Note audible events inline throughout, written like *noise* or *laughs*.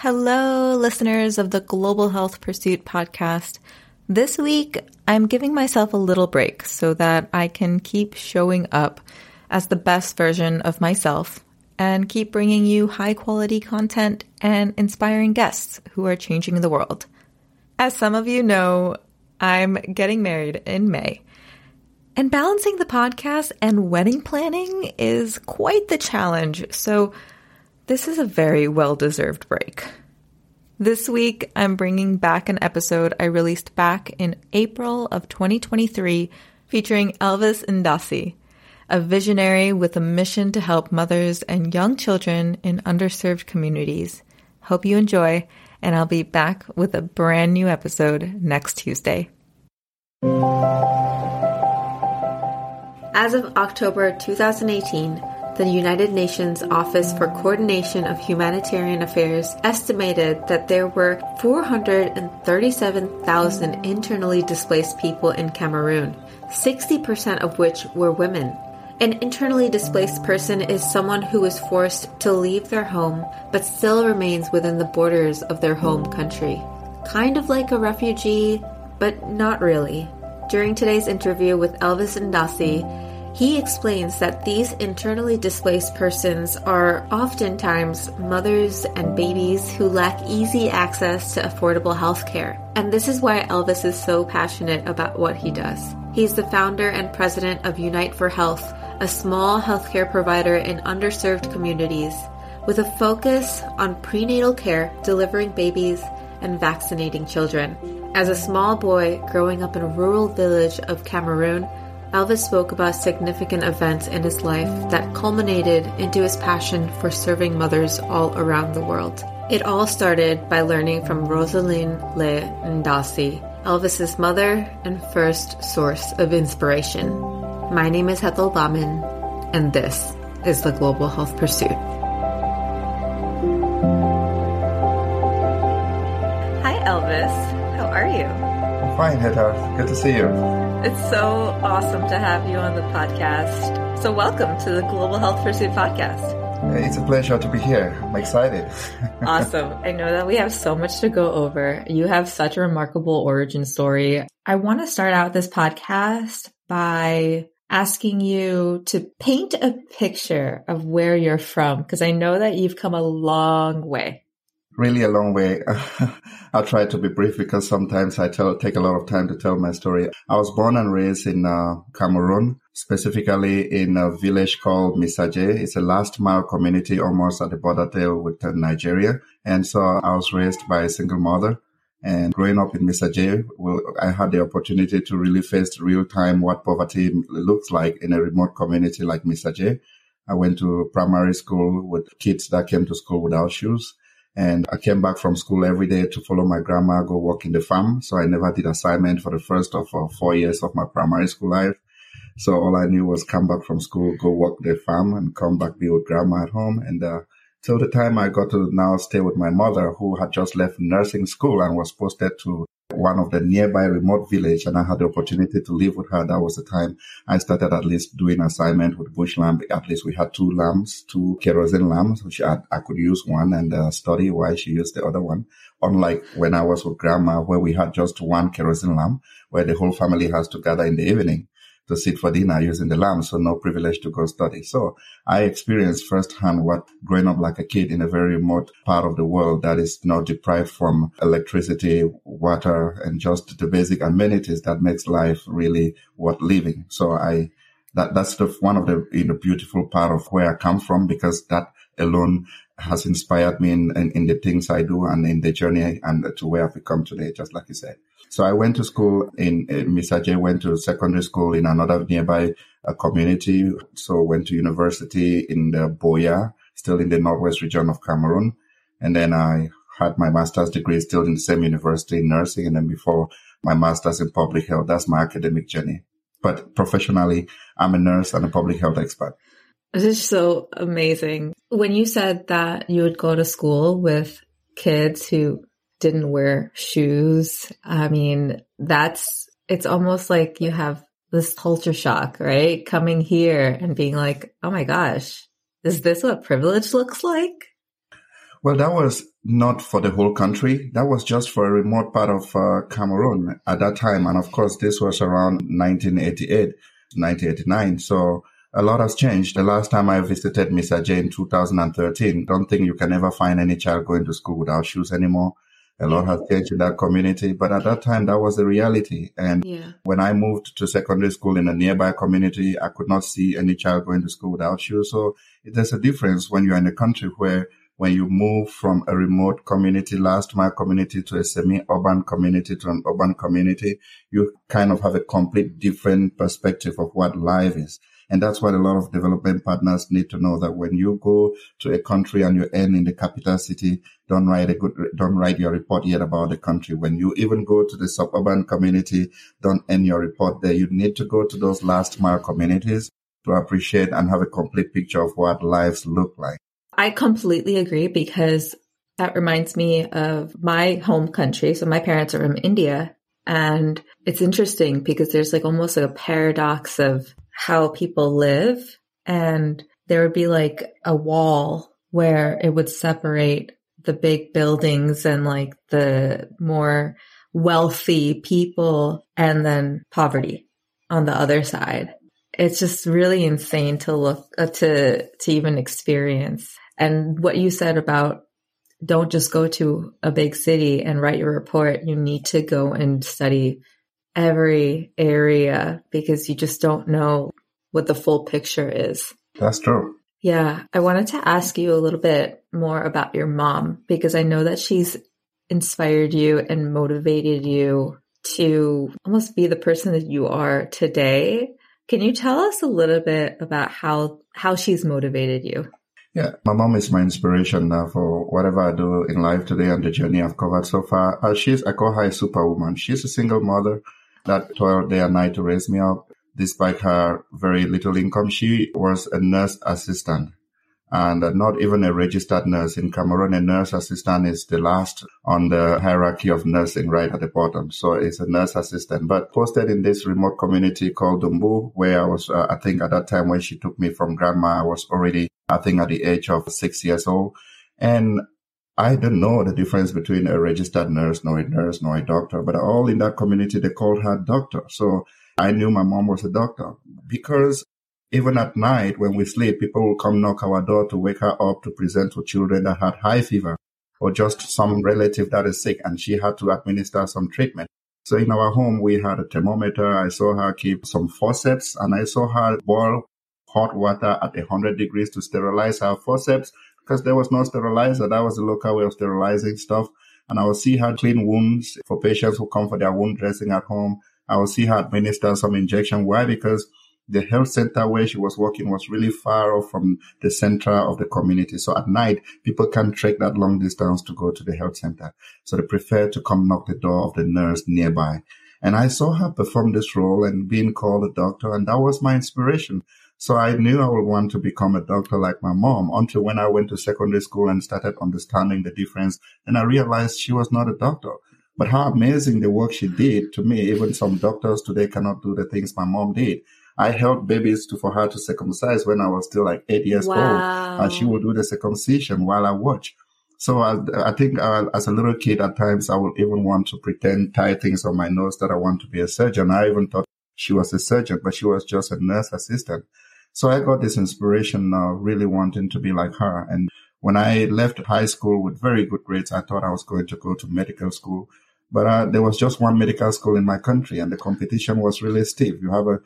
Hello, listeners of the Global Health Pursuit podcast. This week, I'm giving myself a little break so that I can keep showing up as the best version of myself and keep bringing you high quality content and inspiring guests who are changing the world. As some of you know, I'm getting married in May. And balancing the podcast and wedding planning is quite the challenge. So this is a very well deserved break. This week, I'm bringing back an episode I released back in April of 2023 featuring Elvis Ndansi, a visionary with a mission to help mothers and young children in underserved communities. Hope you enjoy, and I'll be back with a brand new episode next Tuesday. As of October 2018, the United Nations Office for Coordination of Humanitarian Affairs estimated that there were 437,000 internally displaced people in Cameroon, 60% of which were women. An internally displaced person is someone who is forced to leave their home but still remains within the borders of their home country. Kind of like a refugee, but not really. During today's interview with Elvis Ndansi, he explains that these internally displaced persons are oftentimes mothers and babies who lack easy access to affordable health care. And this is why Elvis is so passionate about what he does. He's the founder and president of Unite for Health, a small healthcare provider in underserved communities with a focus on prenatal care, delivering babies, and vaccinating children. As a small boy growing up in a rural village of Cameroon, Elvis spoke about significant events in his life that culminated into his passion for serving mothers all around the world. It all started by learning from Rosaline Leh Ndansi, Elvis's mother and first source of inspiration. My name is Hetal Bamin, and this is the Global Health Pursuit. Hi, Elvis. How are you? I'm fine, Hetal. Good to see you. It's so awesome to have you on the podcast. So, welcome to the Global Health Pursuit podcast. It's a pleasure to be here. I'm excited. *laughs* awesome. I know that we have so much to go over. You have such a remarkable origin story. I want to start out this podcast by asking you to paint a picture of where you're from, because I know that you've come a long way really a long way. *laughs* I'll try to be brief because sometimes I tell, take a lot of time to tell my story. I was born and raised in uh, Cameroon, specifically in a village called Misaje. It's a last mile community almost at the border there with uh, Nigeria. And so I was raised by a single mother. And growing up in Misaje, well, I had the opportunity to really face real time what poverty looks like in a remote community like Misaje. I went to primary school with kids that came to school without shoes. And I came back from school every day to follow my grandma, go work in the farm. So I never did assignment for the first of uh, four years of my primary school life. So all I knew was come back from school, go work the farm and come back be with grandma at home. And, uh, till the time I got to now stay with my mother who had just left nursing school and was posted to one of the nearby remote village and I had the opportunity to live with her. That was the time I started at least doing assignment with bush lamb. At least we had two lambs, two kerosene lambs, which I, I could use one and uh, study why she used the other one. Unlike when I was with grandma where we had just one kerosene lamb where the whole family has to gather in the evening to sit for dinner using the lamp, so no privilege to go study. So I experienced firsthand what growing up like a kid in a very remote part of the world that is not deprived from electricity, water, and just the basic amenities that makes life really worth living. So I, that, that's the, one of the, you know, beautiful part of where I come from because that alone has inspired me in, in, in the things I do and in the journey and to where I've become today, just like you said. So I went to school in, in Misaje, went to secondary school in another nearby uh, community. So went to university in the Buea, still in the northwest region of Cameroon. And then I had my master's degree still in the same university in nursing. And then before my master's in public health, that's my academic journey. But professionally, I'm a nurse and a public health expert. This is so amazing. When you said that you would go to school with kids who didn't wear shoes. I mean, that's, it's almost like you have this culture shock, right? Coming here and being like, oh my gosh, is this what privilege looks like? Well, that was not for the whole country. That was just for a remote part of uh, Cameroon at that time. And of course, this was around 1988, 1989. So a lot has changed. The last time I visited Misaje in 2013, don't think you can ever find any child going to school without shoes anymore. A lot has changed in that community, but at that time that was the reality. And yeah. when I moved to secondary school in a nearby community, I could not see any child going to school without shoes. So there's a difference when you're in a country where when you move from a remote community, last mile community to a semi-urban community to an urban community, you kind of have a complete different perspective of what life is. And that's what a lot of development partners need to know that when you go to a country and you end in the capital city, don't write a good, don't write your report yet about the country. When you even go to the suburban community, don't end your report there. You need to go to those last mile communities to appreciate and have a complete picture of what lives look like. I completely agree because that reminds me of my home country. So my parents are from India and it's interesting because there's like almost like a paradox of how people live and there would be like a wall where it would separate the big buildings and like the more wealthy people and then poverty on the other side. It's just really insane to look uh, to to even experience. And what you said about don't just go to a big city and write your report. You need to go and study every area because you just don't know what the full picture is. That's true. Yeah. I wanted to ask you a little bit more about your mom because I know that she's inspired you and motivated you to almost be the person that you are today. Can you tell us a little bit about how how she's motivated you? Yeah, my mom is my inspiration now for whatever I do in life today and the journey I've covered so far. Uh, she's, I call her a superwoman. She's a single mother that day and night to raise me up. Despite her very little income, she was a nurse assistant and not even a registered nurse. In Cameroon, a nurse assistant is the last on the hierarchy of nursing right at the bottom. So it's a nurse assistant, but posted in this remote community called Dumbu, where I was, uh, I think at that time when she took me from grandma, I was already, I think at the age of six years old. And I didn't know the difference between a registered nurse, nor a nurse, nor a doctor, but all in that community, they called her doctor. So I knew my mom was a doctor because even at night when we sleep, people will come knock our door to wake her up to present to children that had high fever or just some relative that is sick and she had to administer some treatment. So in our home, we had a thermometer. I saw her keep some forceps and I saw her boil hot water at 100 degrees to sterilize her forceps because there was no sterilizer. That was the local way of sterilizing stuff. And I would see her clean wounds for patients who come for their wound dressing at home. I would see her administer some injection. Why? Because the health center where she was working was really far off from the center of the community. So at night, people can't trek that long distance to go to the health center. So they prefer to come knock the door of the nurse nearby. And I saw her perform this role and being called a doctor. And that was my inspiration. So I knew I would want to become a doctor like my mom until when I went to secondary school and started understanding the difference. And I realized she was not a doctor. But how amazing the work she did to me, even some doctors today cannot do the things my mom did. I helped babies to, for her to circumcise when I was still like eight years wow. old. And she would do the circumcision while I watch. So I, I think uh, as a little kid, at times I would even want to pretend tie things on my nose that I want to be a surgeon. I even thought she was a surgeon, but she was just a nurse assistant. So I got this inspiration now, really wanting to be like her. And when I left high school with very good grades, I thought I was going to go to medical school. But uh, there was just one medical school in my country, and the competition was really stiff. You have uh,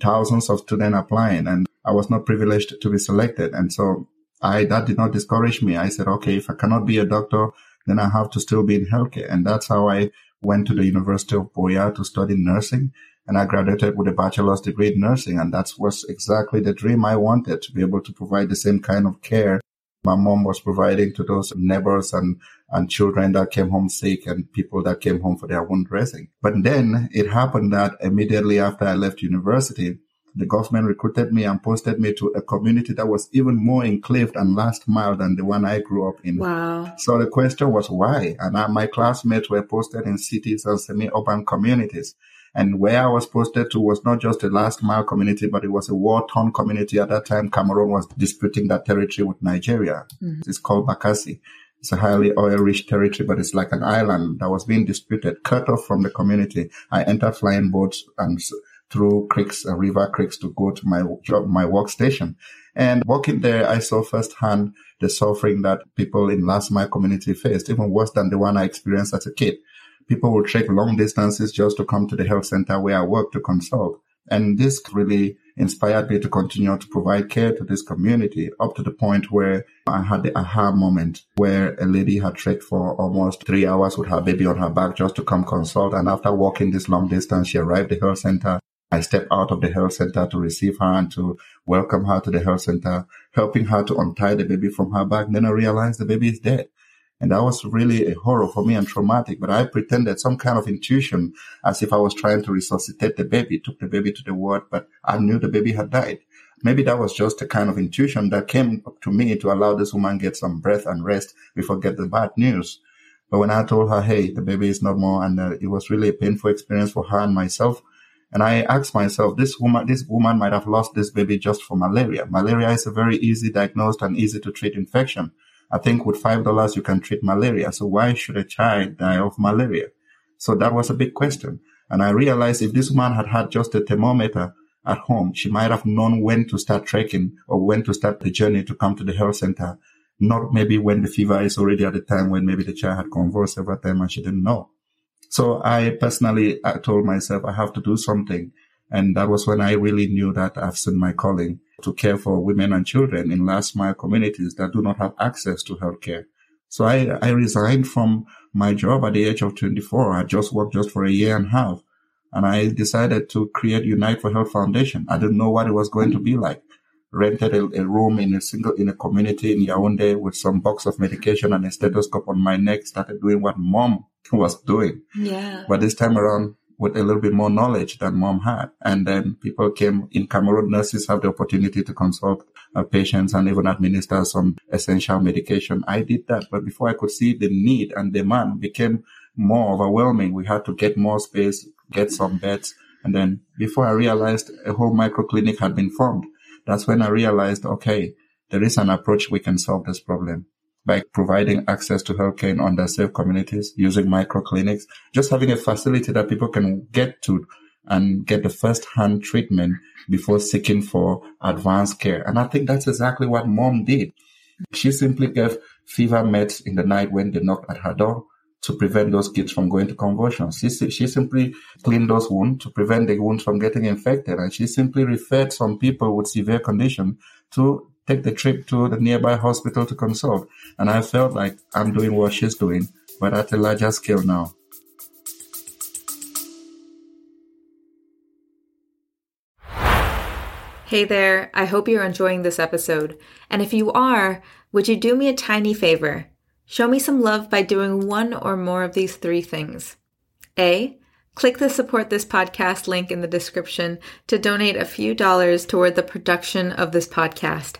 thousands of students applying, and I was not privileged to be selected. And so I that did not discourage me. I said, okay, if I cannot be a doctor, then I have to still be in healthcare, and that's how I went to the University of Buea to study nursing. And I graduated with a bachelor's degree in nursing, and that was exactly the dream I wanted to be able to provide the same kind of care my mom was providing to those neighbors and, and children that came home sick and people that came home for their wound dressing. But then it happened that immediately after I left university, the government recruited me and posted me to a community that was even more enclaved and last mile than the one I grew up in. Wow. So the question was why? And I, my classmates were posted in cities and semi-urban communities. And where I was posted to was not just a last mile community, but it was a war torn community. At that time, Cameroon was disputing that territory with Nigeria. Mm-hmm. It's called Bakassi. It's a highly oil-rich territory, but it's like an island that was being disputed, cut off from the community. I entered flying boats and through creeks, uh, river creeks to go to my job, my workstation. And walking there, I saw firsthand the suffering that people in last mile community faced, even worse than the one I experienced as a kid. People would trek long distances just to come to the health center where I work to consult. And this really inspired me to continue to provide care to this community up to the point where I had the aha moment where a lady had trekked for almost three hours with her baby on her back just to come consult. And after walking this long distance, she arrived at the health center. I stepped out of the health center to receive her and to welcome her to the health center, helping her to untie the baby from her back. Then I realized the baby is dead. And that was really a horror for me and traumatic. But I pretended some kind of intuition as if I was trying to resuscitate the baby, took the baby to the ward, but I knew the baby had died. Maybe that was just a kind of intuition that came to me to allow this woman get some breath and rest before get the bad news. But when I told her, hey, the baby is not more, and uh, it was really a painful experience for her and myself. And I asked myself, this woman, this woman might have lost this baby just for malaria. Malaria is a very easy diagnosed and easy to treat infection. I think with five dollars you can treat malaria. So why should a child die of malaria? So that was a big question. And I realized if this woman had had just a thermometer at home, she might have known when to start trekking or when to start the journey to come to the health center. Not maybe when the fever is already at the time when maybe the child had convulsed several times and she didn't know. So I personally I told myself I have to do something. And that was when I really knew that I've seen my calling to care for women and children in last mile communities that do not have access to healthcare. So I, I resigned from my job at the age of 24. I just worked just for a year and a half. And I decided to create Unite for Health Foundation. I didn't know what it was going to be like. Rented a, a room in a single, in a community in Yaoundé with some box of medication and a stethoscope on my neck, started doing what mom *laughs* was doing. Yeah. But this time around, with a little bit more knowledge than mom had. And then people came in Cameroon. Nurses have the opportunity to consult uh, patients and even administer some essential medication. I did that, but before I could see the need and demand became more overwhelming. We had to get more space, get some beds. And then before I realized a whole micro clinic had been formed, that's when I realized, okay, there is an approach we can solve this problem by providing access to healthcare in underserved communities using microclinics, just having a facility that people can get to and get the first hand treatment before seeking for advanced care. And I think that's exactly what mom did. She simply gave fever meds in the night when they knocked at her door to prevent those kids from going to convulsions. She, she simply cleaned those wounds to prevent the wounds from getting infected. And she simply referred some people with severe condition to take the trip to the nearby hospital to consult. And I felt like I'm doing what she's doing, but at a larger scale now. Hey there, I hope you're enjoying this episode. And if you are, would you do me a tiny favor? Show me some love by doing one or more of these three things. A. Click the support this podcast link in the description to donate a few dollars toward the production of this podcast.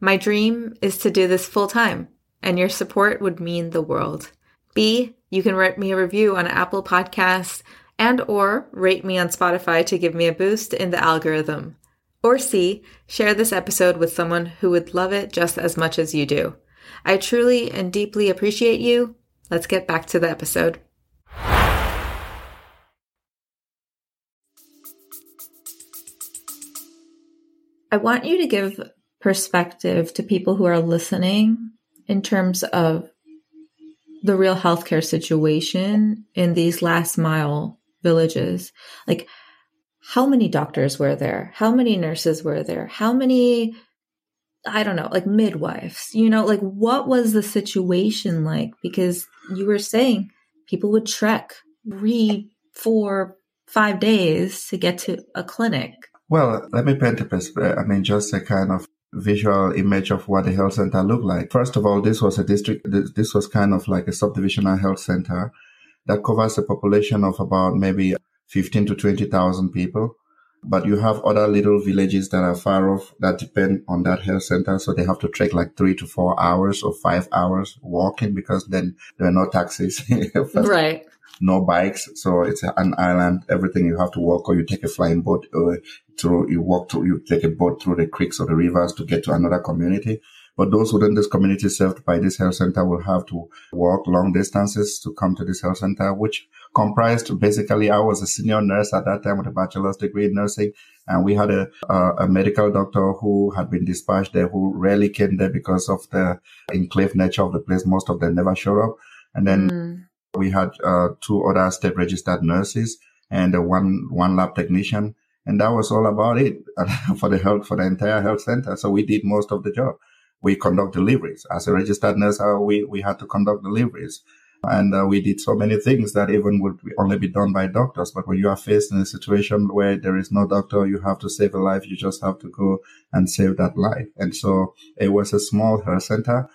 My dream is to do this full time, and your support would mean the world. B, you can write me a review on Apple Podcasts and or rate me on Spotify to give me a boost in the algorithm. Or C, share this episode with someone who would love it just as much as you do. I truly and deeply appreciate you. Let's get back to the episode. I want you to give perspective to people who are listening in terms of the real healthcare situation in these last mile villages. Like, how many doctors were there? How many nurses were there? How many, I don't know, like midwives? You know, like what was the situation like? Because you were saying people would trek three, four, five days to get to a clinic. Well, let me paint a perspective. I mean, just a kind of visual image of what the health center looked like. First of all, this was a district, this was kind of like a subdivisional health center that covers a population of about maybe 15 to 20,000 people. But you have other little villages that are far off that depend on that health center. So they have to trek like three to four hours or five hours walking because then there are no taxis. *laughs* right no bikes. So it's an island. Everything you have to walk or you take a flying boat or through, you walk through, you take a boat through the creeks or the rivers to get to another community. But those within this community served by this health center will have to walk long distances to come to this health center, which comprised basically, I was a senior nurse at that time with a bachelor's degree in nursing. And we had a, a, a medical doctor who had been dispatched there who rarely came there because of the enclave nature of the place. Most of them never showed up. And then mm. We had uh, two other state registered nurses and uh, one, one lab technician. And that was all about it *laughs* for the health, for the entire health center. So we did most of the job. We conduct deliveries. As a registered nurse, uh, we, we had to conduct deliveries. And uh, we did so many things that even would only be done by doctors. But when you are faced in a situation where there is no doctor, you have to save a life. You just have to go and save that life. And so it was a small health center,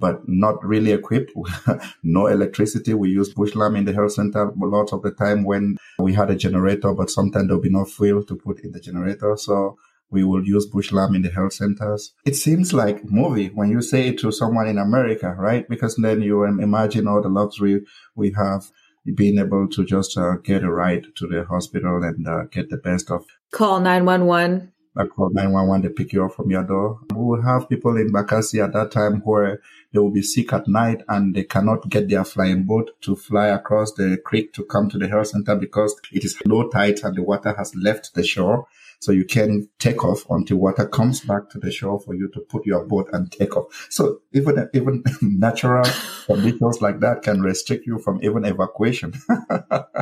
but not really equipped. *laughs* no electricity. We use bush lamp in the health center lots of the time when we had a generator, but sometimes there'll be no fuel to put in the generator. So we will use bush lamp in the health centers. It seems like movie when you say it to someone in America, right? Because then you imagine all the luxury we have being able to just uh, get a ride to the hospital and uh, get the best of. Call 911. Call 911 to pick you up from your door. We will have people in Bakassi at that time where they will be sick at night and they cannot get their flying boat to fly across the creek to come to the health center because it is low tide and the water has left the shore. So you can take off until water comes back to the shore for you to put your boat and take off. So even, even *laughs* natural *laughs* conditions like that can restrict you from even evacuation. *laughs*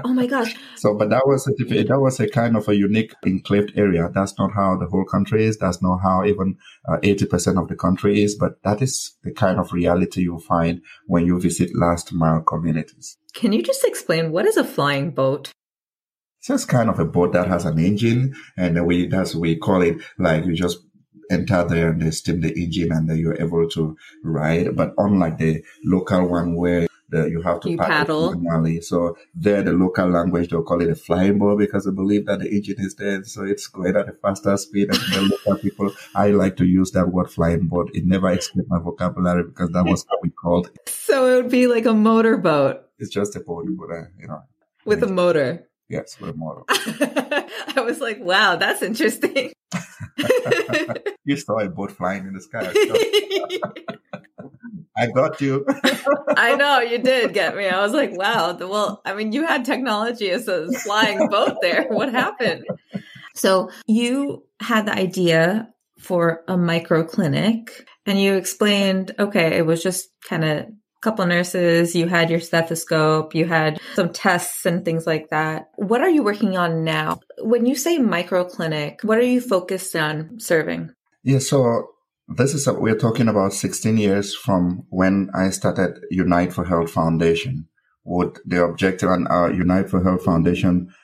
oh my gosh. So, but that was a, that was a kind of a unique enclaved area. That's not how the whole country is. That's not how even uh, 80% of the country is, but that is the kind of reality you find when you visit last mile communities. Can you just explain what is a flying boat? It's just kind of a boat that has an engine and we, that's we call it like you just enter there and they steam the engine and then you're able to ride. But unlike the local one where the, you have to you paddle manually. So there, the local language, they'll call it a flying boat because they believe that the engine is there. So it's going at a faster speed. And the local people, I like to use that word flying boat. It never escaped my vocabulary because that was how we called it. *laughs* So it would be like a motorboat. It's just a boat, but, uh, you know. With a motor. Yes, motor. *laughs* I was like, wow, that's interesting. *laughs* you saw a boat flying in the sky. I *laughs* got you. I know you did get me. I was like, wow. Well, I mean, you had technology as a flying boat there. What happened? So you had the idea for a micro clinic and you explained, okay, it was just kind of couple nurses, you had your stethoscope, you had some tests and things like that. What are you working on now? When you say micro clinic, what are you focused on serving? Yeah, so this is a, we're talking about 16 years from when I started Unite for Health Foundation. With the objective and our uh, Unite for Health Foundation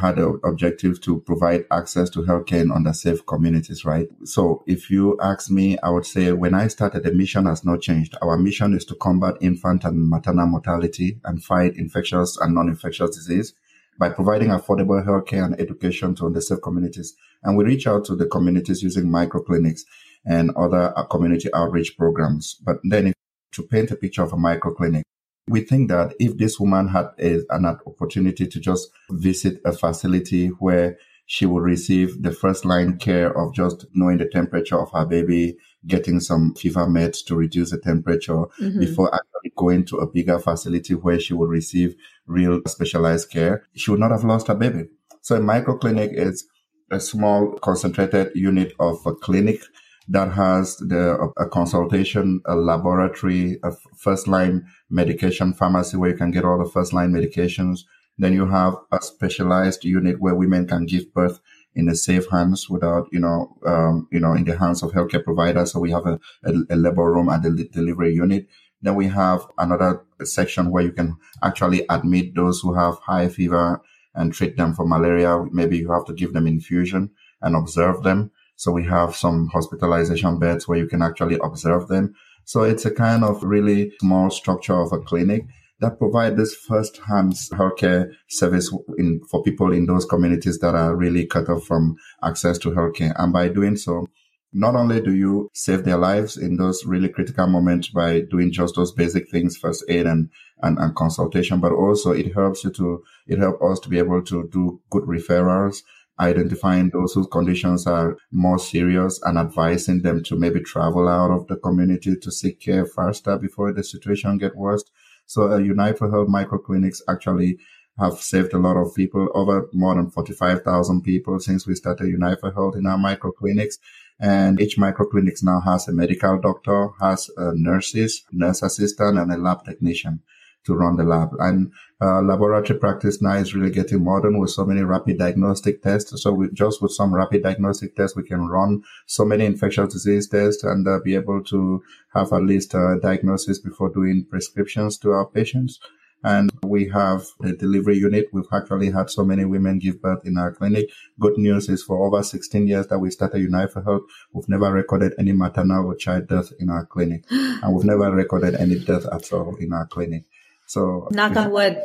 had the objective to provide access to healthcare in underserved communities, right? So if you ask me, I would say when I started, the mission has not changed. Our mission is to combat infant and maternal mortality and fight infectious and non-infectious disease by providing affordable healthcare and education to underserved communities. And we reach out to the communities using microclinics and other community outreach programs. But then to paint a picture of a microclinic, we think that if this woman had a, an opportunity to just visit a facility where she would receive the first line care of just knowing the temperature of her baby, getting some fever meds to reduce the temperature mm-hmm. before actually going to a bigger facility where she would receive real specialized care, she would not have lost her baby. So a microclinic is a small concentrated unit of a clinic that has the a consultation, a laboratory, a first line medication pharmacy where you can get all the first line medications. Then you have a specialized unit where women can give birth in a safe hands without, you know, um, you know, in the hands of healthcare providers. So we have a, a, a labor room and a delivery unit. Then we have another section where you can actually admit those who have high fever and treat them for malaria. Maybe you have to give them infusion and observe them. So we have some hospitalization beds where you can actually observe them. So it's a kind of really small structure of a clinic that provide this first-hand healthcare service in, for people in those communities that are really cut off from access to healthcare. And by doing so, not only do you save their lives in those really critical moments by doing just those basic things, first aid and, and, and consultation, but also it helps you to, it helps us to be able to do good referrals identifying those whose conditions are more serious and advising them to maybe travel out of the community to seek care faster before the situation get worse. So uh, Unite for Health microclinics actually have saved a lot of people, over more than 45,000 people since we started Unite for Health in our microclinics. And each microclinics now has a medical doctor, has uh, nurses, nurse assistant, and a lab technician to run the lab. And uh, laboratory practice now is really getting modern with so many rapid diagnostic tests. So we, just with some rapid diagnostic tests, we can run so many infectious disease tests and uh, be able to have at least a diagnosis before doing prescriptions to our patients. And we have a delivery unit. We've actually had so many women give birth in our clinic. Good news is for over 16 years that we started Unite for Health, we've never recorded any maternal or child death in our clinic. *gasps* and we've never recorded any death at all in our clinic. So knock on wood.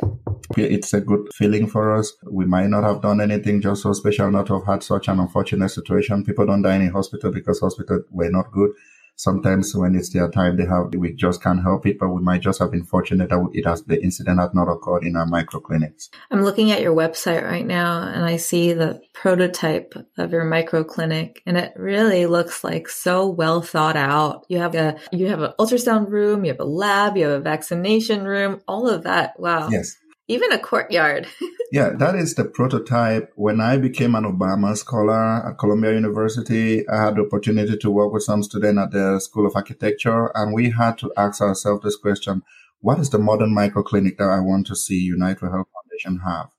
It's a good feeling for us. We might not have done anything just so special not to have had such an unfortunate situation. People don't die in hospital because hospitals were not good sometimes when it's their time, they have, we just can't help it, but we might just have been fortunate that it has, the incident has not occurred in our microclinics. I'm looking at your website right now and I see the prototype of your microclinic and it really looks like so well thought out. You have a, you have an ultrasound room, you have a lab, you have a vaccination room, all of that. Wow. Yes. Even a courtyard. *laughs* yeah, that is the prototype. When I became an Obama scholar at Columbia University, I had the opportunity to work with some students at the School of Architecture, and we had to ask ourselves this question what is the modern microclinic that I want to see Unite for Health Foundation have?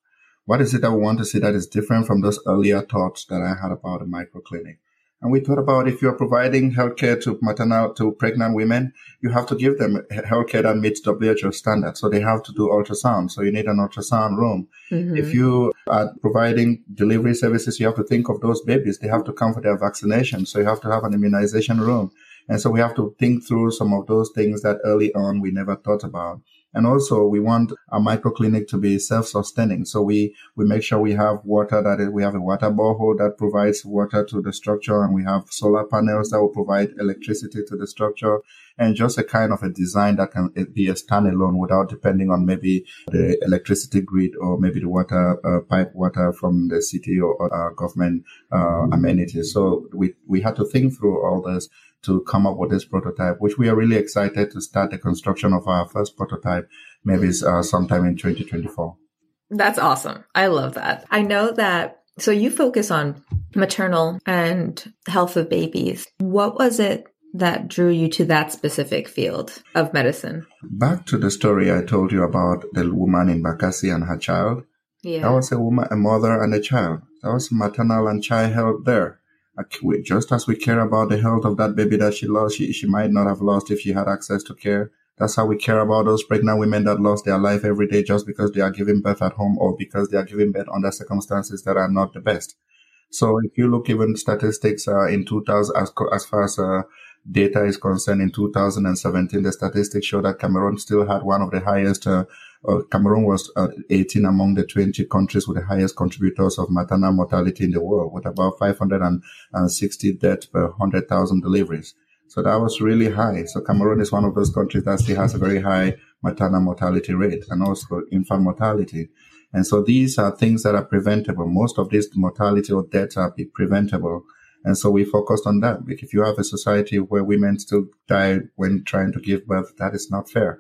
What is it that we want to see that is different from those earlier thoughts that I had about a microclinic? And we thought about if you're providing healthcare to maternal, to pregnant women, you have to give them healthcare that meets WHO standards. So they have to do ultrasound. So you need an ultrasound room. Mm-hmm. If you are providing delivery services, you have to think of those babies. They have to come for their vaccination. So you have to have an immunization room. And so we have to think through some of those things that early on we never thought about. And also we want our microclinic to be self-sustaining. So we, we make sure we have water that is, we have a water borehole that provides water to the structure and we have solar panels that will provide electricity to the structure and just a kind of a design that can be a standalone without depending on maybe the electricity grid or maybe the water uh, pipe water from the city or, or government uh, amenities. So we, we had to think through all this to come up with this prototype, which we are really excited to start the construction of our first prototype, maybe uh, sometime in 2024. That's awesome. I love that. I know that. So you focus on maternal and health of babies. What was it that drew you to that specific field of medicine? Back to the story I told you about the woman in Bakassi and her child. Yeah. That was a woman, a mother and a child. That was maternal and child health there just as we care about the health of that baby that she lost, she, she might not have lost if she had access to care. That's how we care about those pregnant women that lost their life every day just because they are giving birth at home or because they are giving birth under circumstances that are not the best. So if you look even statistics uh, in 2000, as, as far as uh, data is concerned, in 2017, the statistics show that Cameroon still had one of the highest uh, uh, Cameroon was uh, 18 among the 20 countries with the highest contributors of maternal mortality in the world, with about 560 deaths per 100,000 deliveries. So that was really high. So Cameroon is one of those countries that still has a very high maternal mortality rate and also infant mortality. And so these are things that are preventable. Most of this mortality or deaths are preventable. And so we focused on that. If you have a society where women still die when trying to give birth, that is not fair.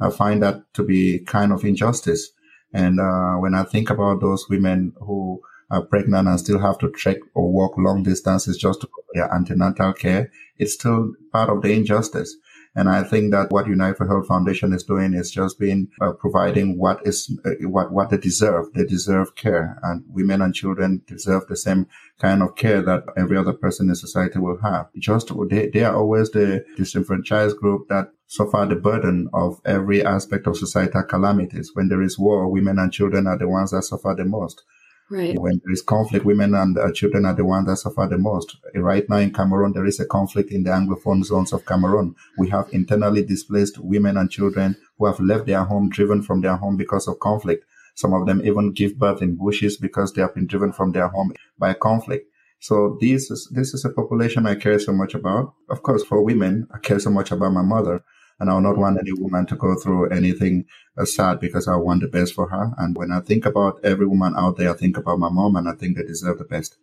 I find that to be kind of injustice. And uh, when I think about those women who are pregnant and still have to trek or walk long distances just to their antenatal care, it's still part of the injustice. And I think that what Unite for Health Foundation is doing is just being uh, providing what is uh, what what they deserve. They deserve care, and women and children deserve the same kind of care that every other person in society will have. Just they, they are always the disenfranchised group that suffer the burden of every aspect of societal calamities. When there is war, women and children are the ones that suffer the most. Right. When there is conflict, women and uh, children are the ones that suffer the most. Right now in Cameroon, there is a conflict in the Anglophone zones of Cameroon. We have internally displaced women and children who have left their home, driven from their home because of conflict. Some of them even give birth in bushes because they have been driven from their home by conflict. So this is, this is a population I care so much about. Of course, for women, I care so much about my mother. And I will not want any woman to go through anything sad because I want the best for her. And when I think about every woman out there, I think about my mom and I think they deserve the best.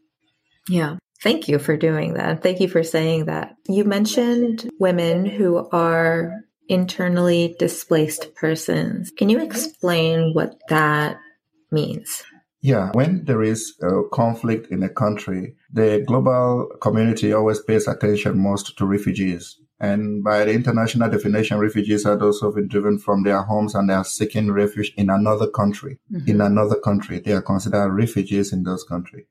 Yeah. Thank you for doing that. Thank you for saying that. You mentioned women who are internally displaced persons. Can you explain what that means? Yeah, when there is a conflict in a country, the global community always pays attention most to refugees. And by the international definition, refugees are those who have been driven from their homes and they are seeking refuge in another country. Mm-hmm. In another country, they are considered refugees in those countries.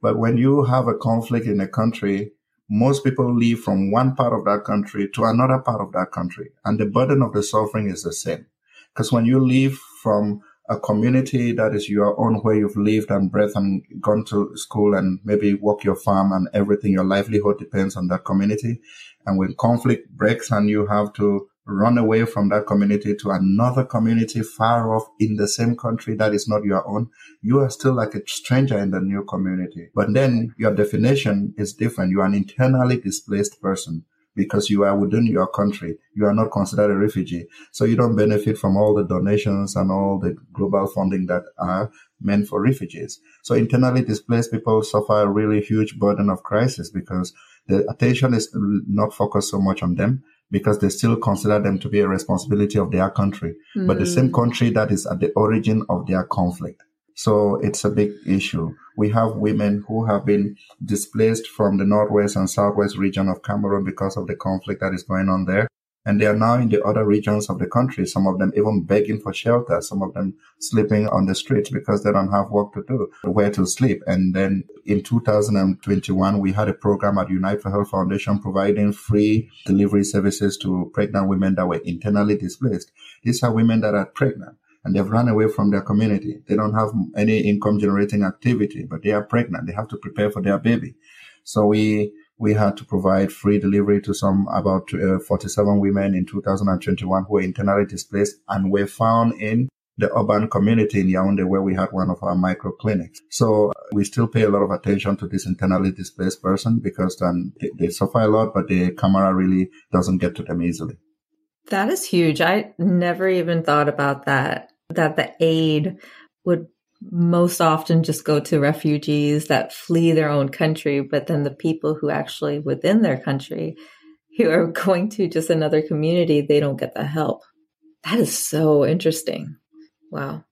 But when you have a conflict in a country, most people leave from one part of that country to another part of that country. And the burden of the suffering is the same. Because when you leave from a community that is your own, where you've lived and breathed and gone to school and maybe work your farm and everything, your livelihood depends on that community. And when conflict breaks and you have to run away from that community to another community far off in the same country that is not your own, you are still like a stranger in the new community. But then your definition is different. You are an internally displaced person because you are within your country. You are not considered a refugee. So you don't benefit from all the donations and all the global funding that are meant for refugees. So internally displaced people suffer a really huge burden of crisis because the attention is not focused so much on them because they still consider them to be a responsibility of their country, mm. but the same hmm. country that is at the origin of their conflict. So it's a big issue. We have women who have been displaced from the northwest and southwest region of Cameroon because of the conflict that is going on there. And they are now in the other regions of the country. Some of them even begging for shelter. Some of them sleeping on the streets because they don't have work to do, where to sleep. And then in 2021, we had a program at Unite for Health Foundation providing free delivery services to pregnant women that were internally displaced. These are women that are pregnant and they've run away from their community. They don't have any income generating activity, but they are pregnant. They have to prepare for their baby. So we we had to provide free delivery to some about uh, 47 women in 2021 who were internally displaced and were found in the urban community in Yaoundé where we had one of our micro clinics. So we still pay a lot of attention to this internally displaced person because um, they, they suffer a lot, but the camera really doesn't get to them easily. That is huge. I never even thought about that, that the aid would most often just go to refugees that flee their own country, but then the people who actually within their country who are *laughs* going to just another community, they don't get the help. That is so interesting. Wow.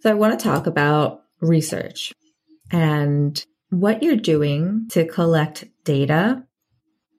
So I want to talk about research and what you're doing to collect data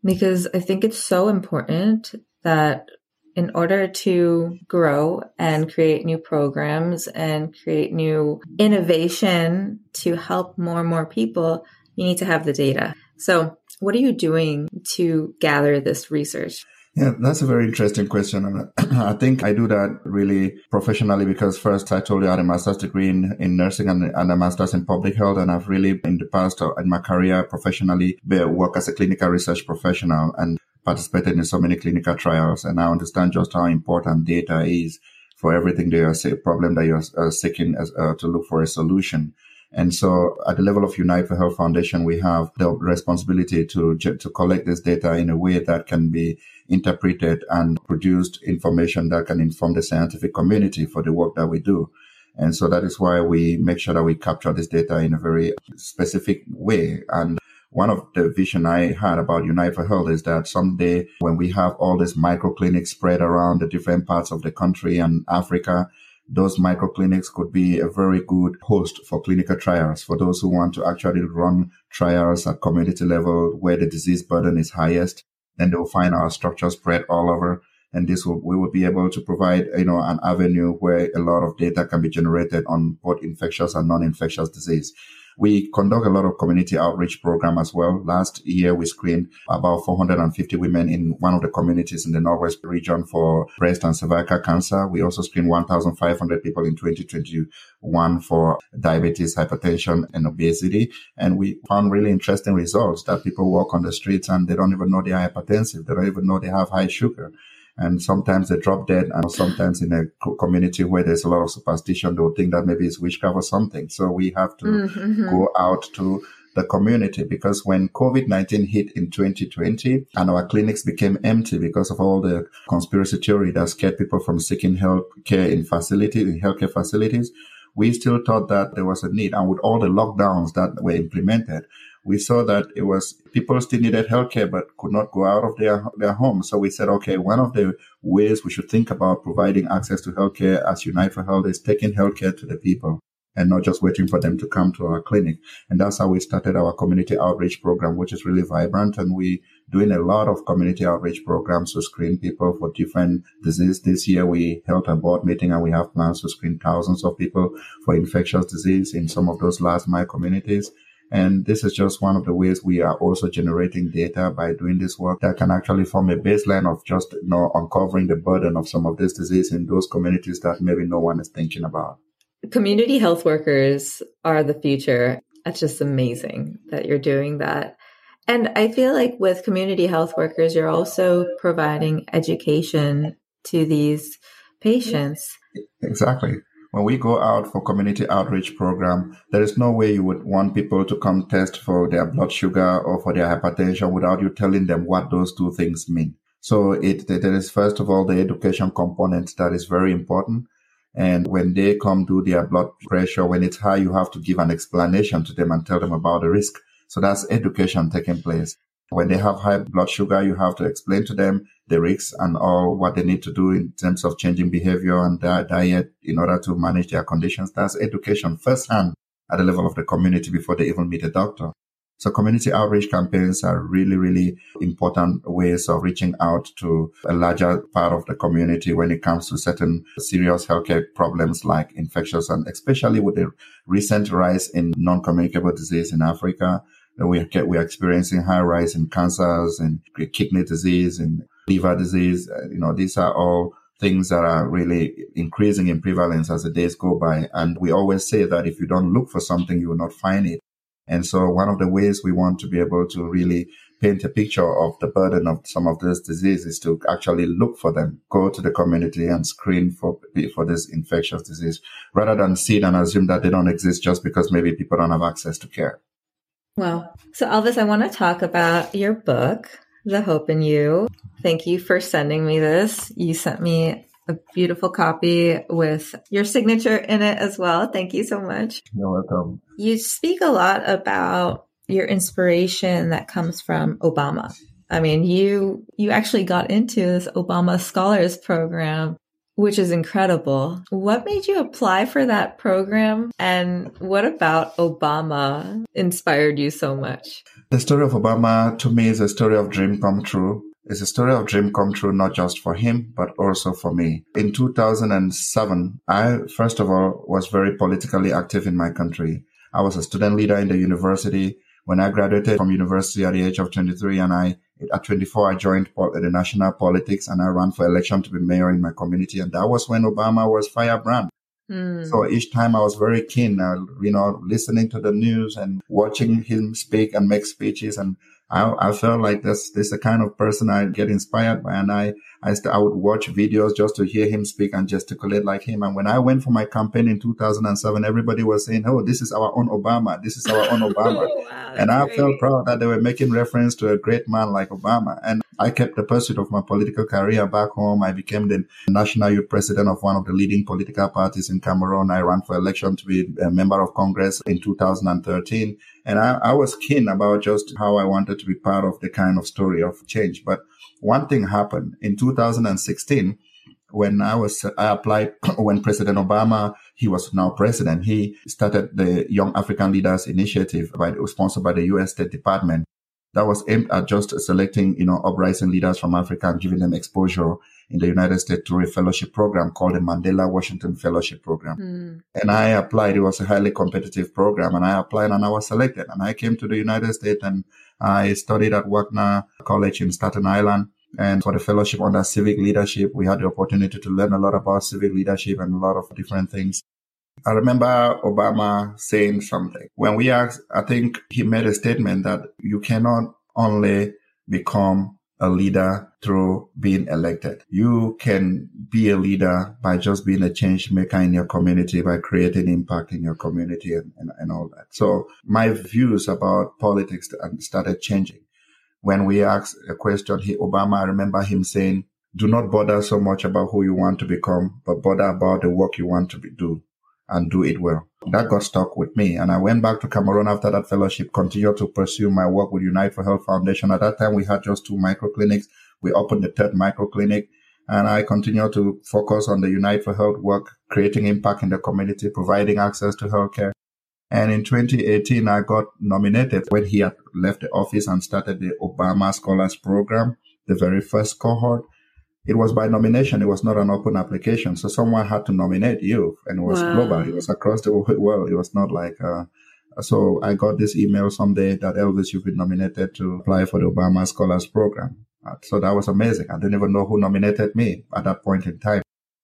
because I think it's so important that in order to grow and create new programs and create new innovation to help more and more people, you need to have the data. So, what are you doing to gather this research? Yeah, that's a very interesting question. And *clears throat* I think I do that really professionally because first I told you I had a master's degree in, in nursing and, and a master's in public health. And I've really in the past uh, in my career professionally worked as a clinical research professional. And participated in so many clinical trials and I understand just how important data is for everything that you're problem that you're uh, seeking as, uh, to look for a solution. And so at the level of Unite for Health Foundation, we have the responsibility to, to collect this data in a way that can be interpreted and produced information that can inform the scientific community for the work that we do. And so that is why we make sure that we capture this data in a very specific way. And one of the vision I had about Unite for Health is that someday when we have all these micro clinics spread around the different parts of the country and Africa, those micro clinics could be a very good host for clinical trials for those who want to actually run trials at community level where the disease burden is highest. Then they'll find our structure spread all over. And this will, we will be able to provide, you know, an avenue where a lot of data can be generated on both infectious and non-infectious disease. We conduct a lot of community outreach program as well. Last year, we screened about 450 women in one of the communities in the Northwest region for breast and cervical cancer. We also screened 1,500 people in 2021 for diabetes, hypertension, and obesity. And we found really interesting results that people walk on the streets and they don't even know they are hypertensive. They don't even know they have high sugar and sometimes they drop dead and sometimes in a community where there's a lot of superstition they'll think that maybe it's witchcraft or something so we have to mm-hmm. go out to the community because when COVID-19 hit in 2020 and our clinics became empty because of all the conspiracy theory that scared people from seeking health care in facilities, in healthcare facilities, we still thought that there was a need. And with all the lockdowns that were implemented, we saw that it was people still needed healthcare but could not go out of their their homes. So we said, okay, one of the ways we should think about providing access to healthcare as Unite for Health is taking healthcare to the people and not just waiting for them to come to our clinic. And that's how we started our community outreach program, which is really vibrant. And we doing a lot of community outreach programs to screen people for different disease. This year we held a board meeting and we have plans to screen thousands of people for infectious disease in some of those last mile communities. And this is just one of the ways we are also generating data by doing this work that can actually form a baseline of just you know, uncovering the burden of some of this disease in those communities that maybe no one is thinking about. Community health workers are the future. That's just amazing that you're doing that. And I feel like with community health workers, you're also providing education to these patients. Exactly when we go out for community outreach program, there is no way you would want people to come test for their blood sugar or for their hypertension without you telling them what those two things mean. So it, there is first of all the education component that is very important. And when they come do their blood pressure, when it's high, you have to give an explanation to them and tell them about the risk. So that's education taking place. When they have high blood sugar, you have to explain to them the risks and all what they need to do in terms of changing behavior and their diet in order to manage their conditions. That's education firsthand at the level of the community before they even meet a doctor. So community outreach campaigns are really, really important ways of reaching out to a larger part of the community when it comes to certain serious healthcare problems like infectious and especially with the recent rise in non-communicable disease in Africa we get, we're experiencing high rise in cancers and kidney disease and liver disease. Uh, you know, these are all things that are really increasing in prevalence as the days go by. And we always say that if you don't look for something, you will not find it. And so one of the ways we want to be able to really paint a picture of the burden of some of these diseases is to actually look for them, go to the community and screen for, for this infectious disease rather than see it and assume that they don't exist just because maybe people don't have access to care. Well, so Elvis, I want to talk about your book, The Hope in You. Thank you for sending me this. You sent me a beautiful copy with your signature in it as well. Thank you so much. You're welcome. You speak a lot about your inspiration that comes from Obama. I mean, you you actually got into this Obama Scholars Program which is incredible. What made you apply for that program? And what about Obama inspired you so much? The story of Obama to me is a story of dream come true. It's a story of dream come true, not just for him, but also for me. In 2007, I, first of all, was very politically active in my country. I was a student leader in the university. When I graduated from university at the age of 23 and I at 24, I joined the national politics and I ran for election to be mayor in my community. And that was when Obama was firebrand. Mm. So each time I was very keen, uh, you know, listening to the news and watching him speak and make speeches. And I, I felt like this, this is the kind of person I get inspired by. And I, I, st- I would watch videos just to hear him speak and gesticulate like him. And when I went for my campaign in 2007, everybody was saying, Oh, this is our own Obama. This is our own *laughs* Obama. oh, wow, and I great. felt proud that they were making reference to a great man like Obama. And I kept the pursuit of my political career back home. I became the national youth president of one of the leading political parties in Cameroon. I ran for election to be a member of Congress in 2013. And I, I was keen about just how I wanted to be part of the kind of story of change. But one thing happened in 2016 when I was, I applied *coughs* when President Obama, he was now president, he started the Young African Leaders Initiative by, sponsored by the U.S. State Department that was aimed at just selecting, you know, uprising leaders from Africa and giving them exposure in the United States through a fellowship program called the Mandela Washington Fellowship Program. Mm. And I applied. It was a highly competitive program and I applied and I was selected and I came to the United States and I studied at Wagner College in Staten Island. And for the fellowship under civic leadership, we had the opportunity to learn a lot about civic leadership and a lot of different things. I remember Obama saying something. When we asked, I think he made a statement that you cannot only become a leader through being elected. You can be a leader by just being a change maker in your community, by creating impact in your community and, and, and all that. So my views about politics started changing. When we asked a question, he, Obama, I remember him saying, do not bother so much about who you want to become, but bother about the work you want to be, do and do it well. That got stuck with me. And I went back to Cameroon after that fellowship, continued to pursue my work with Unite for Health Foundation. At that time, we had just two micro clinics. We opened the third micro clinic and I continued to focus on the Unite for Health work, creating impact in the community, providing access to healthcare. And in 2018, I got nominated when he had left the office and started the Obama Scholars Program, the very first cohort it was by nomination. It was not an open application. So someone had to nominate you and it was wow. global. It was across the world. It was not like, uh, so I got this email someday that Elvis, you've been nominated to apply for the Obama Scholars Program. Uh, so that was amazing. I didn't even know who nominated me at that point in time.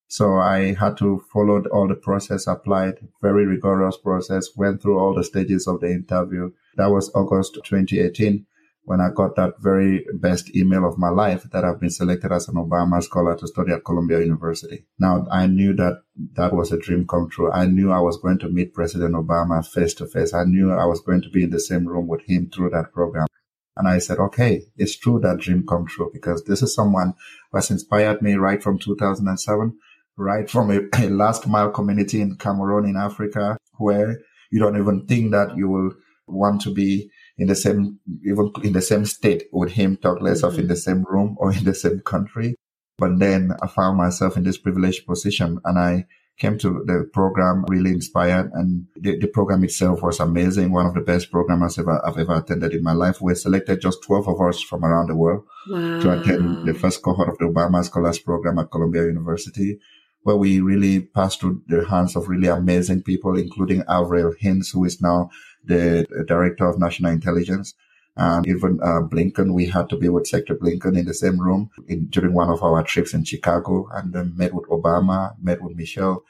So I had to follow all the process, applied, very rigorous process, went through all the stages of the interview. That was August 2018 when I got that very best email of my life that I've been selected as an Obama scholar to study at Columbia University. Now I knew that that was a dream come true. I knew I was going to meet President Obama face to face. I knew I was going to be in the same room with him through that program. And I said, okay, it's true that dream come true because this is someone who has inspired me right from 2007, right from a, a last mile community in Cameroon in Africa where you don't even think that you will want to be in the same, even in the same state with him, talk less mm-hmm. of in mm-hmm. the same room or in the same country. But then I found myself in this privileged position and I came to the program really inspired and the, the program itself was amazing. One of the best programs ever, I've ever attended in my life. We selected just 12 of us from around the world wow. to attend the first cohort of the Obama Scholars Program at Columbia University where we really passed through the hands of really amazing people, including Avril Haines, who is now the director of national intelligence. And even uh, Blinken, we had to be with Secretary Blinken in the same room in, during one of our trips in Chicago and then met with Obama, met with Michelle.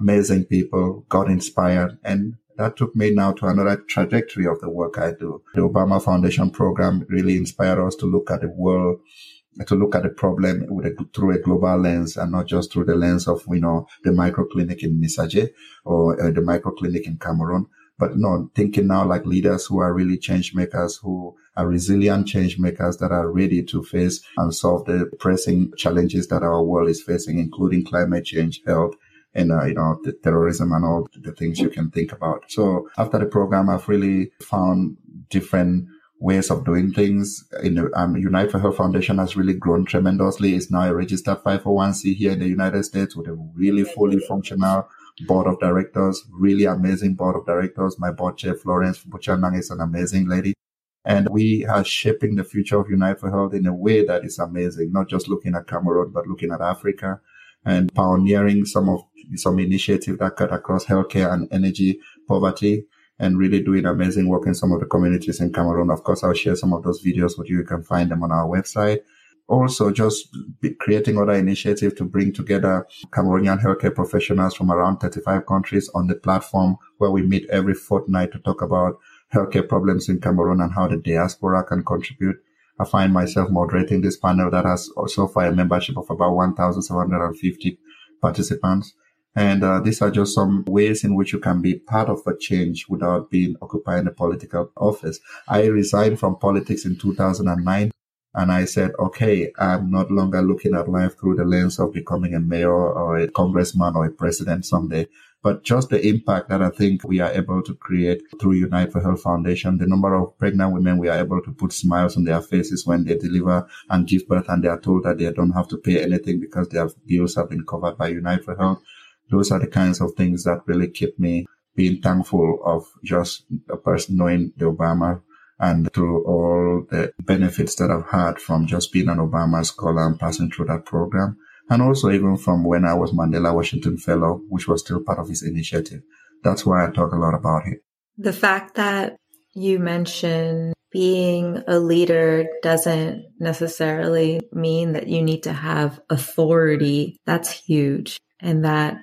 Amazing people, got inspired. And that took me now to another trajectory of the work I do. The Obama Foundation program really inspired us to look at the world to look at the problem a, through a global lens and not just through the lens of, you know, the micro clinic in Misaje or uh, the micro clinic in Cameroon, but no, thinking now like leaders who are really change makers, who are resilient change makers that are ready to face and solve the pressing challenges that our world is facing, including climate change, health, and uh, you know the terrorism and all the things you can think about. So after the program, I've really found different ways of doing things. In the, um, Unite for Health Foundation has really grown tremendously. It's now a registered 501c here in the United States with a really fully functional board of directors, really amazing board of directors. My board chair, Florence Buchanang, is an amazing lady. And we are shaping the future of Unite for Health in a way that is amazing, not just looking at Cameroon, but looking at Africa and pioneering some of some initiatives that cut across healthcare and energy poverty and really doing amazing work in some of the communities in Cameroon. Of course, I'll share some of those videos with you. You can find them on our website. Also, just creating other initiatives to bring together Cameroonian healthcare professionals from around 35 countries on the platform where we meet every fortnight to talk about healthcare problems in Cameroon and how the diaspora can contribute. I find myself moderating this panel that has so far a membership of about 1,750 participants. And uh, these are just some ways in which you can be part of a change without being occupying a political office. I resigned from politics in 2009 and I said, okay, I'm not longer looking at life through the lens of becoming a mayor or a congressman or a president someday, but just the impact that I think we are able to create through Unite for Health Foundation, the number of pregnant women we are able to put smiles on their faces when they deliver and give birth and they are told that they don't have to pay anything because their bills have been covered by Unite for Health. Those are the kinds of things that really keep me being thankful of just a person knowing the Obama and through all the benefits that I've had from just being an Obama scholar and passing through that program. And also even from when I was Mandela Washington Fellow, which was still part of his initiative. That's why I talk a lot about it. The fact that you mention being a leader doesn't necessarily mean that you need to have authority. That's huge. And that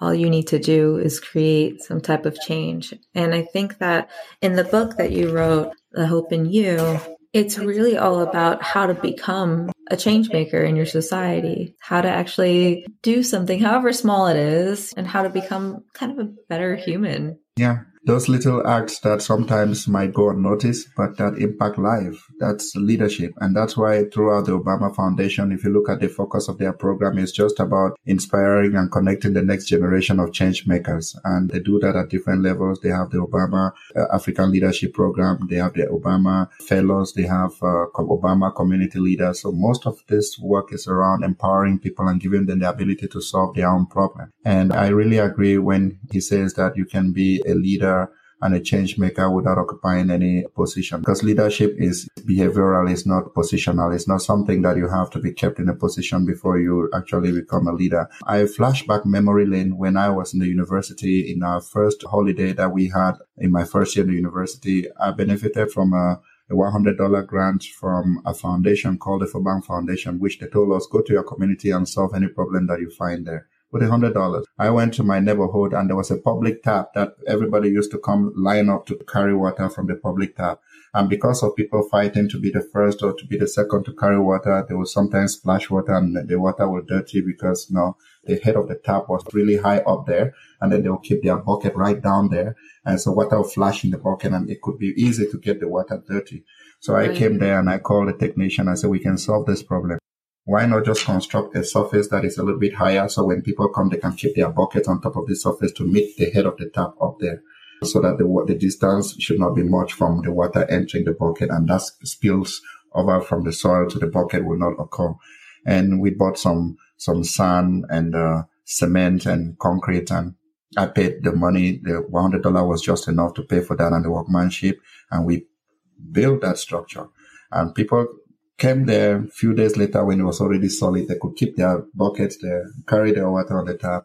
all you need to do is create some type of change. And I think that in the book that you wrote, The Hope in You, It's really all about how to become a change maker in your society, how to actually do something, however small it is, and how to become kind of a better human. Yeah those little acts that sometimes might go unnoticed, but that impact life. That's leadership. And that's why throughout the Obama Foundation, if you look at the focus of their program, it's just about inspiring and connecting the next generation of change makers. And they do that at different levels. They have the Obama uh, African Leadership Program. They have the Obama Fellows. They have uh, Obama Community Leaders. So most of this work is around empowering people and giving them the ability to solve their own problem. And I really agree when he says that you can be a leader and a change maker without occupying any position. Because leadership is behavioral, it's not positional. It's not something that you have to be kept in a position before you actually become a leader. I flash back memory lane when I was in the university in our first holiday that we had in my first year in the university. I benefited from a a $100 grant from a foundation called the FOBAN Foundation, which they told us go to your community and solve any problem that you find there with a hundred dollars. I went to my neighborhood and there was a public tap that everybody used to come line up to carry water from the public tap. And because of people fighting to be the first or to be the second to carry water, they would sometimes splash water and the water was dirty because you know, the head of the tap was really high up there. And then they'll keep their bucket right down there. And so water will flash in the bucket and it could be easy to get the water dirty. So I came there and I called the technician. I said, we can solve this problem. Why not just construct a surface that is a little bit higher so when people come, they can keep their bucket on top of the surface to meet the head of the tap up there so that the, the distance should not be much from the water entering the bucket and that spills over from the soil to the bucket will not occur. And we bought some, some sand and, uh, cement and concrete and I paid the money. The $100 was just enough to pay for that and the workmanship. And we built that structure and people came there a few days later when it was already solid. They could keep their buckets there, carry their water on the tap.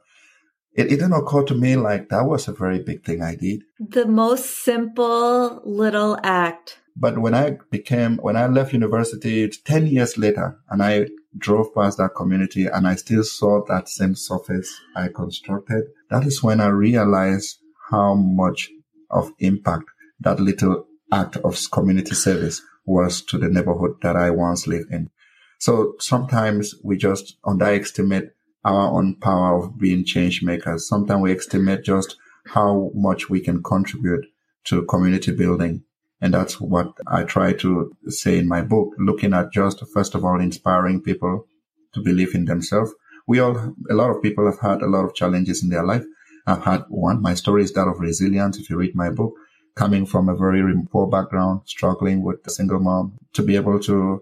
It, it didn't occur to me like that was a very big thing I did. The most simple little act. But when I became, when I left university 10 years later and I drove past that community and I still saw that same surface I constructed, that is when I realized how much of impact that little act of community service was to the neighborhood that I once lived in. So sometimes we just underestimate our own power of being change makers. Sometimes we estimate just how much we can contribute to community building. And that's what I try to say in my book, looking at just, first of all, inspiring people to believe in themselves. We all, a lot of people have had a lot of challenges in their life. I've had one. My story is that of resilience. If you read my book, coming from a very poor background, struggling with a single mom, to be able to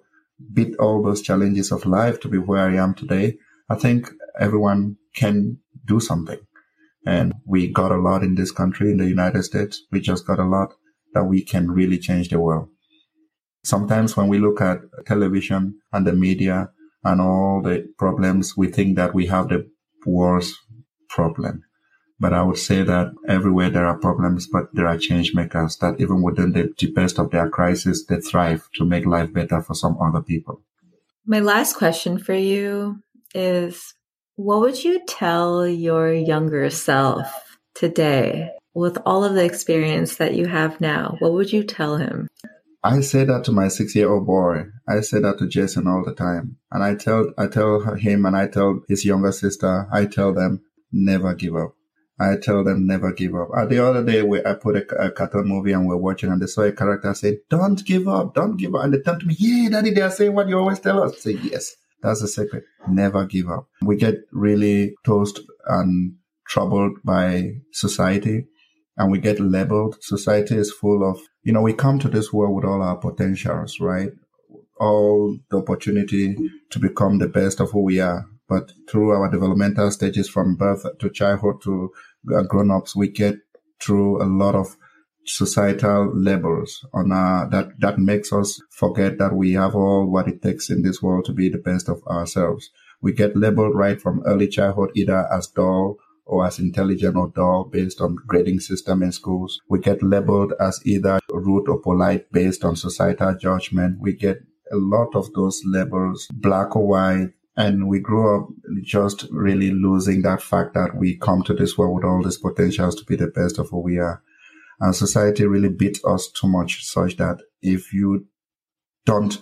beat all those challenges of life to be where I am today, I think everyone can do something. And we got a lot in this country, in the United States. We just got a lot that we can really change the world. Sometimes when we look at television and the media and all the problems, we think that we have the worst problem. But I would say that everywhere there are problems, but there are change makers that even within the deepest of their crisis, they thrive to make life better for some other people. My last question for you is what would you tell your younger self today with all of the experience that you have now? What would you tell him? I say that to my six year old boy. I say that to Jason all the time. And I tell, I tell him and I tell his younger sister, I tell them, never give up. I tell them never give up. Uh, the other day, we, I put a, a, cartoon movie and we're watching, and they saw a character say, "Don't give up, don't give up," and they turned to me, "Yeah, Daddy, they are saying what you always tell us." I say, "Yes, that's the secret. Never give up." We get really tossed and troubled by society, and we get labeled. Society is full of, you know, we come to this world with all our potentials, right? All the opportunity to become the best of who we are. But through our developmental stages from birth to childhood to uh, grown-ups, we get through a lot of societal labels on our, that, that makes us forget that we have all what it takes in this world to be the best of ourselves. We get labeled right from early childhood either as dull or as intelligent or dull based on grading system in schools. We get labeled as either rude or polite based on societal judgment. We get a lot of those labels, black or white, and we grew up just really losing that fact that we come to this world with all these potentials to be the best of who we are. And society really beat us too much such that if you don't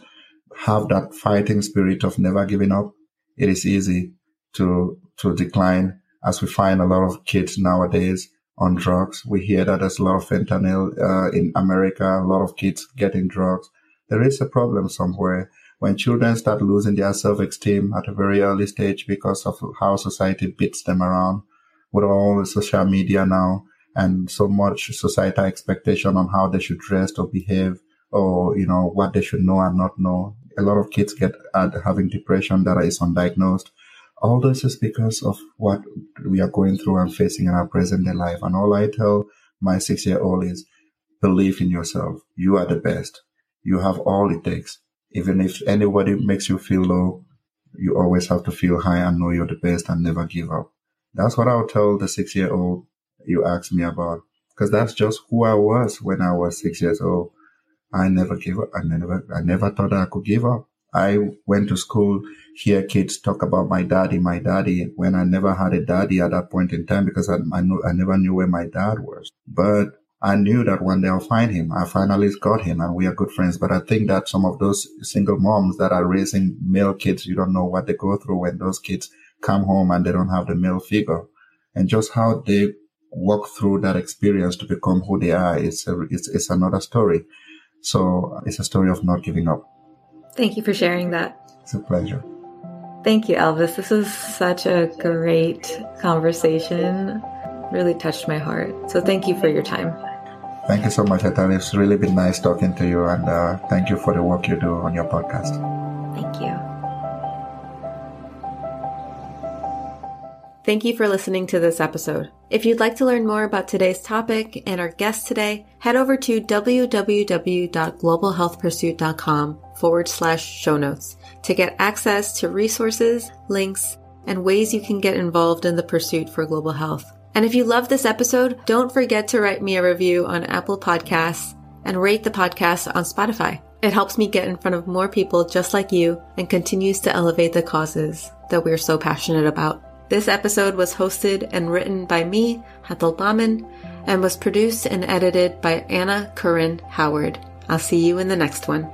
have that fighting spirit of never giving up, it is easy to, to decline as we find a lot of kids nowadays on drugs. We hear that there's a lot of fentanyl uh, in America, a lot of kids getting drugs. There is a problem somewhere when children start losing their self-esteem at a very early stage because of how society beats them around with all the social media now and so much societal expectation on how they should dress or behave or, you know, what they should know and not know. A lot of kids get at having depression that is undiagnosed. All this is because of what we are going through and facing in our present day life. And all I tell my six year old is believe in yourself. You are the best. You have all it takes. Even if anybody makes you feel low, you always have to feel high and know you're the best and never give up. That's what I'll tell the six year old you asked me about. Cause that's just who I was when I was six years old. I never gave up. I never, I never thought I could give up. I went to school, hear kids talk about my daddy, my daddy, when I never had a daddy at that point in time because I, I, knew, I never knew where my dad was. But I knew that one day I'll find him. I finally got him and we are good friends. But I think that some of those single moms that are raising male kids, you don't know what they go through when those kids come home and they don't have the male figure and just how they walk through that experience to become who they are. It's, a, it's, it's another story. So it's a story of not giving up. Thank you for sharing that. It's a pleasure. Thank you, Elvis. This was such a great conversation. Really touched my heart. So thank you for your time. Thank you so much, Ethel. It's really been nice talking to you, and uh, thank you for the work you do on your podcast. Thank you. Thank you for listening to this episode. If you'd like to learn more about today's topic and our guest today, head over to www.globalhealthpursuit.com forward slash show notes to get access to resources, links, and ways you can get involved in the pursuit for global health. And if you love this episode, don't forget to write me a review on Apple Podcasts and rate the podcast on Spotify. It helps me get in front of more people just like you and continues to elevate the causes that we're so passionate about. This episode was hosted and written by me, Ethel Baman, and was produced and edited by Anna Curran Howard. I'll see you in the next one.